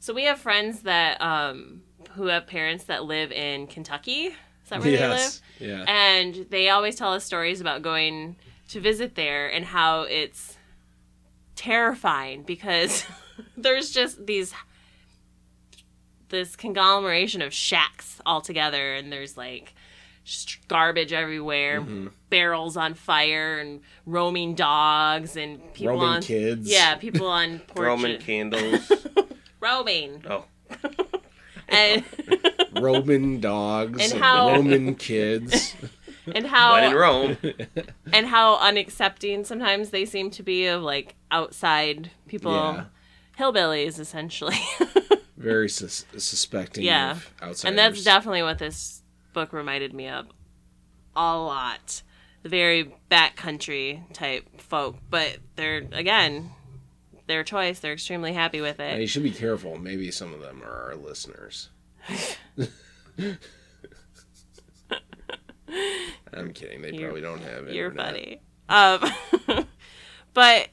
so we have friends that um who have parents that live in Kentucky. Is that where they live? Yeah. And they always tell us stories about going to visit there and how it's terrifying because there's just these this conglomeration of shacks all together and there's like garbage everywhere, Mm-hmm. barrels on fire and roaming dogs and people Roman on kids. Yeah, people on porches. Roman candles. roaming. Oh, And Roman dogs. And And, how- Roman kids. and how when in Rome. and how unaccepting sometimes they seem to be of like outside people Yeah. hillbillies essentially Very sus- suspecting Yeah. of outsiders. and that's definitely what this book reminded me of a lot the very backcountry type folk but they're again their choice they're extremely happy with And it you should be careful. Maybe some of them are our listeners. I'm kidding. They You're- probably don't have it. you're funny um but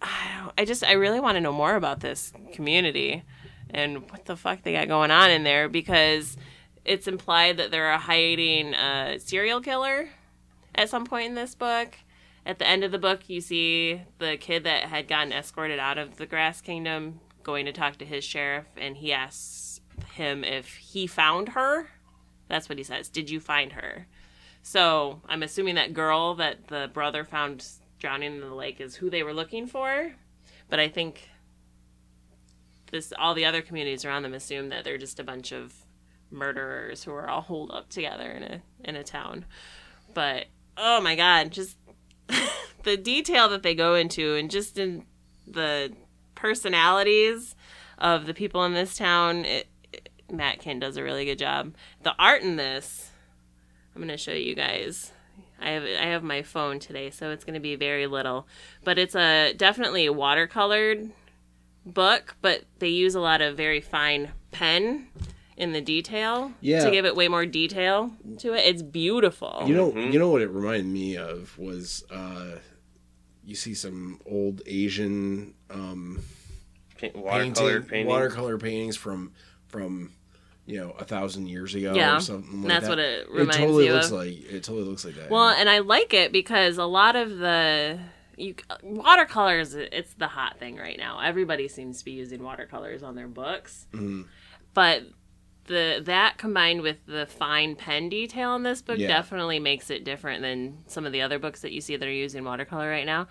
I, don't- I just i really want to know more about this community and what the fuck they got going on in there because it's implied that they're hiding a serial killer at some point in this book at the end of the book you see the kid that had gotten escorted out of the grass kingdom going to talk to his sheriff and he asks him if he found her that's what he says did you find her so I'm assuming that girl that the brother found drowning in the lake is who they were looking for. But I think this all the other communities around them assume that they're just a bunch of murderers who are all holed up together in a in a town. But oh my god, just the detail that they go into and just in the personalities of the people in this town, it, it, Matt Kindt does a really good job. The art in this I'm gonna show you guys. I have I have my phone today, so it's gonna be very little, but it's a definitely watercolored book. But they use a lot of very fine pen in the detail Yeah. to give it way more detail to it. It's beautiful. You know, you know what it reminded me of was uh, you see some old Asian um, Pa- painting, watercolor painting. watercolor paintings from from you know a thousand years ago Yeah, or something like that's that. what it reminds totally you looks of. like. It totally looks like that. Well, and I like it because a lot of the you watercolors it's the hot thing right now. Everybody seems to be using watercolors on their books. Mhm. But the that combined with the fine pen detail in this book Yeah. definitely makes it different than some of the other books that you see that are using watercolor right now.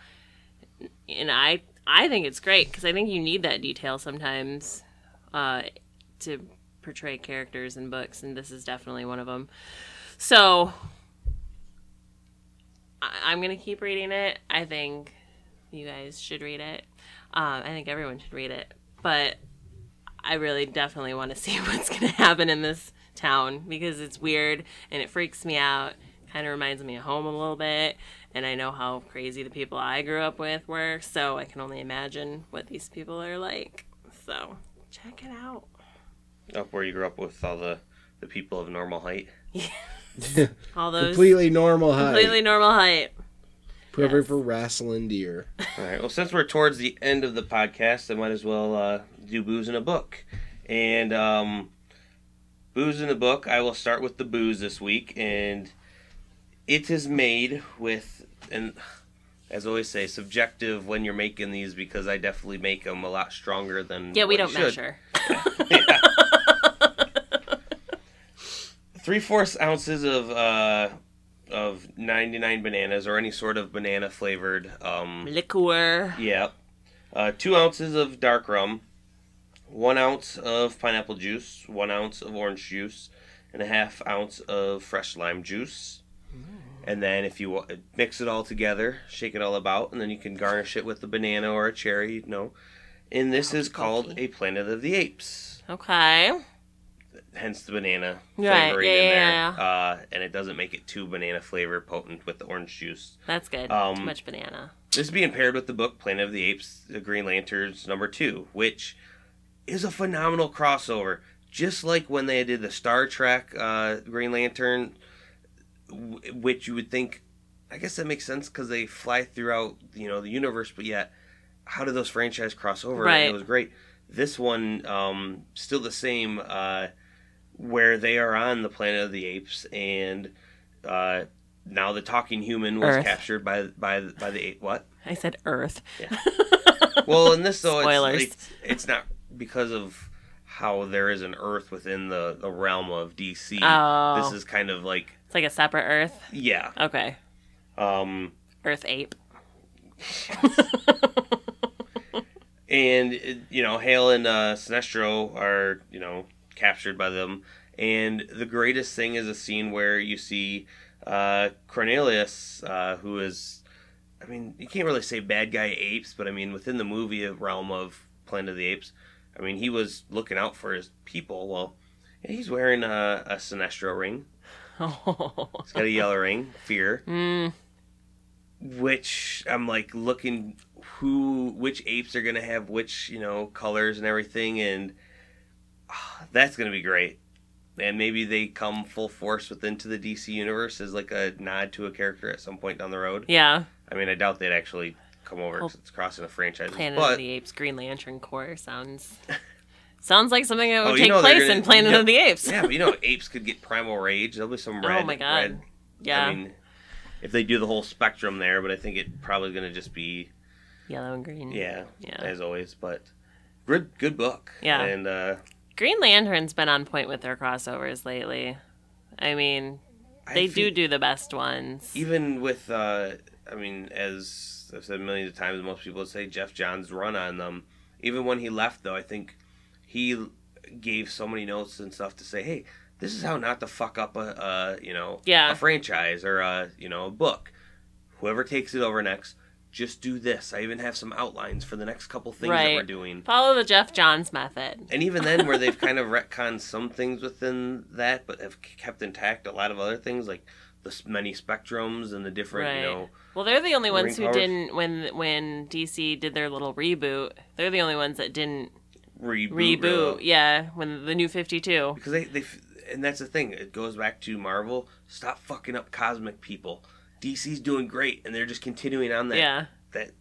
And I I think it's great because I think you need that detail sometimes uh, to portray characters in books, and this is definitely one of them. So I, I'm gonna keep reading it. I think you guys should read it. Um, I think everyone should read it, but I really definitely want to see what's to happen in this town because it's weird and it freaks me out. Kind of reminds me of home a little bit, and I know how crazy the people I grew up with were, so I can only imagine what these people are like. So check it out. Up where you grew up with all the the people of normal height. All those Completely normal height. completely normal height. Perfect yes. for wrestling deer. All right. Well, since we're towards the end of the podcast, I might as well uh, do booze in a book. And um, booze in a book, I will start with the booze this week, and it is made with and as I always say, subjective when you're making these because I definitely make them a lot stronger than Yeah, we what don't you should. Three fourths ounces of uh, of 99 bananas or any sort of banana flavored um, Liqueur. Yeah. Uh, two ounces of dark rum, one ounce of pineapple juice, one ounce of orange juice, and a half ounce of fresh lime juice. And then if you mix it all together, shake it all about, and then you can garnish it with a banana or a cherry, you know. And this is called a Planet of the Apes. Okay. Hence the banana Right, flavoring yeah, in there. yeah, Uh, and it doesn't make it too banana flavor potent with the orange juice. That's good. Um, Too much banana. This is being paired with the book Planet of the Apes, The Green Lanterns number two, which is a phenomenal crossover. Just like when they did the Star Trek uh, Green Lantern, w- which you would think, I guess that makes sense because they fly throughout you know the universe, but yet how did those franchise cross over? And it was great. This one, um, still the same, uh, where they are on the Planet of the Apes and. Uh, now the talking human was Earth. captured by by by the ape. What? I said Earth. Yeah well, in this though, Spoilers. it's, it's it's not because of how there is an Earth within the the realm of DC. Oh. This is kind of like It's like a separate Earth. yeah. Okay. Um, Earth ape. and you know, Hal and uh, Sinestro are you know captured by them, and the greatest thing is a scene where you see uh, Cornelius, uh, who is, I mean, you can't really say bad guy apes, but I mean within the movie realm of Planet of the Apes, I mean he was looking out for his people. Well, he's wearing a, a Sinestro ring. Oh. He's got a yellow ring, fear. Mm, which I'm like looking who which apes are gonna have which you know colors and everything, and that's gonna be great. And maybe they come full force with into the DC universe as like a nod to a character at some point down the road. yeah. I mean, I doubt they'd actually come over Oh. because it's crossing a franchise. Planet but of the Apes Green Lantern Corps sounds sounds like something that would Oh, you take know place gonna- in Planet yeah. of the Apes. yeah, but you know, apes could get primal rage. There'll be some red. oh my god. red- yeah. I mean, if they do the whole spectrum there, but I think it probably gonna just be Yellow and green. Yeah, Yeah. as always. But good, good book. Yeah. and uh, Green Lantern's been on point with their crossovers lately. I mean, they feel- do do the best ones. Even with, uh, I mean, as I've said millions of times, most people say Geoff Johns' run on them. Even when he left, though, I think he gave so many notes and stuff to say, "Hey, this is how not to fuck up a, a you know, Yeah. a franchise or a you know a book. Whoever takes it over next." Just do this. I even have some outlines for the next couple things that we're doing. Follow the Geoff Johns method. And even then, where they've kind of retconned some things within that, but have kept intact a lot of other things, like the many spectrums and the different, you know, Well, they're the only ones who powers. didn't when when DC did their little reboot. They're the only ones that didn't reboot. reboot. Yeah, when the new Fifty Two. Because they, they, and that's the thing. It goes back to Marvel. Stop fucking up cosmic people. DC's doing great, and they're just continuing on that. Yeah, That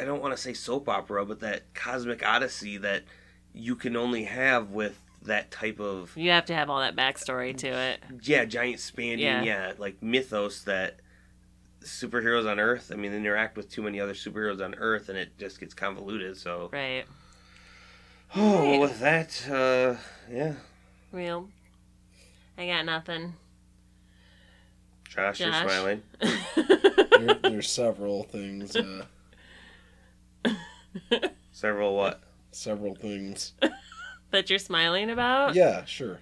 I don't want to say soap opera, but that cosmic odyssey that you can only have with that type of you have to have all that backstory to it. yeah, giant spanning, Yeah. yeah. like mythos that superheroes on Earth. I mean, they interact with too many other superheroes on Earth, and it just gets convoluted. So, Right. oh, with that, uh, yeah, Real. I got nothing. Josh, you're smiling. There, there's several things. Uh, Several what? several things. that you're smiling about? Yeah, sure.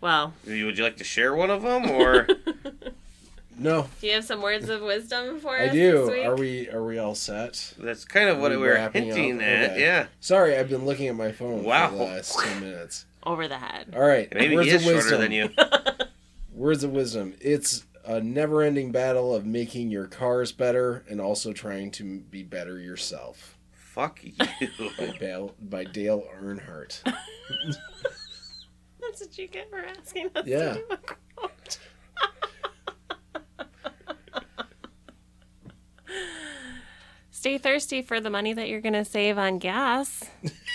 well, would you like to share one of them, or No, do you have some words of wisdom for I us I do. this week? Are we are we all set? that's kind of what We we were wrapping up? hinting at? Okay. Yeah, Sorry, I've been looking at my phone Wow. for the last two minutes. Over the head. All right, maybe words he is of shorter wisdom. than you. Words of wisdom. It's a never-ending battle of making your cars better and also trying to be better yourself. Fuck you. By, Bale, by Dale Earnhardt. That's what you get for asking us Yeah. to do a quote. Stay thirsty for the money that you're going to save on gas.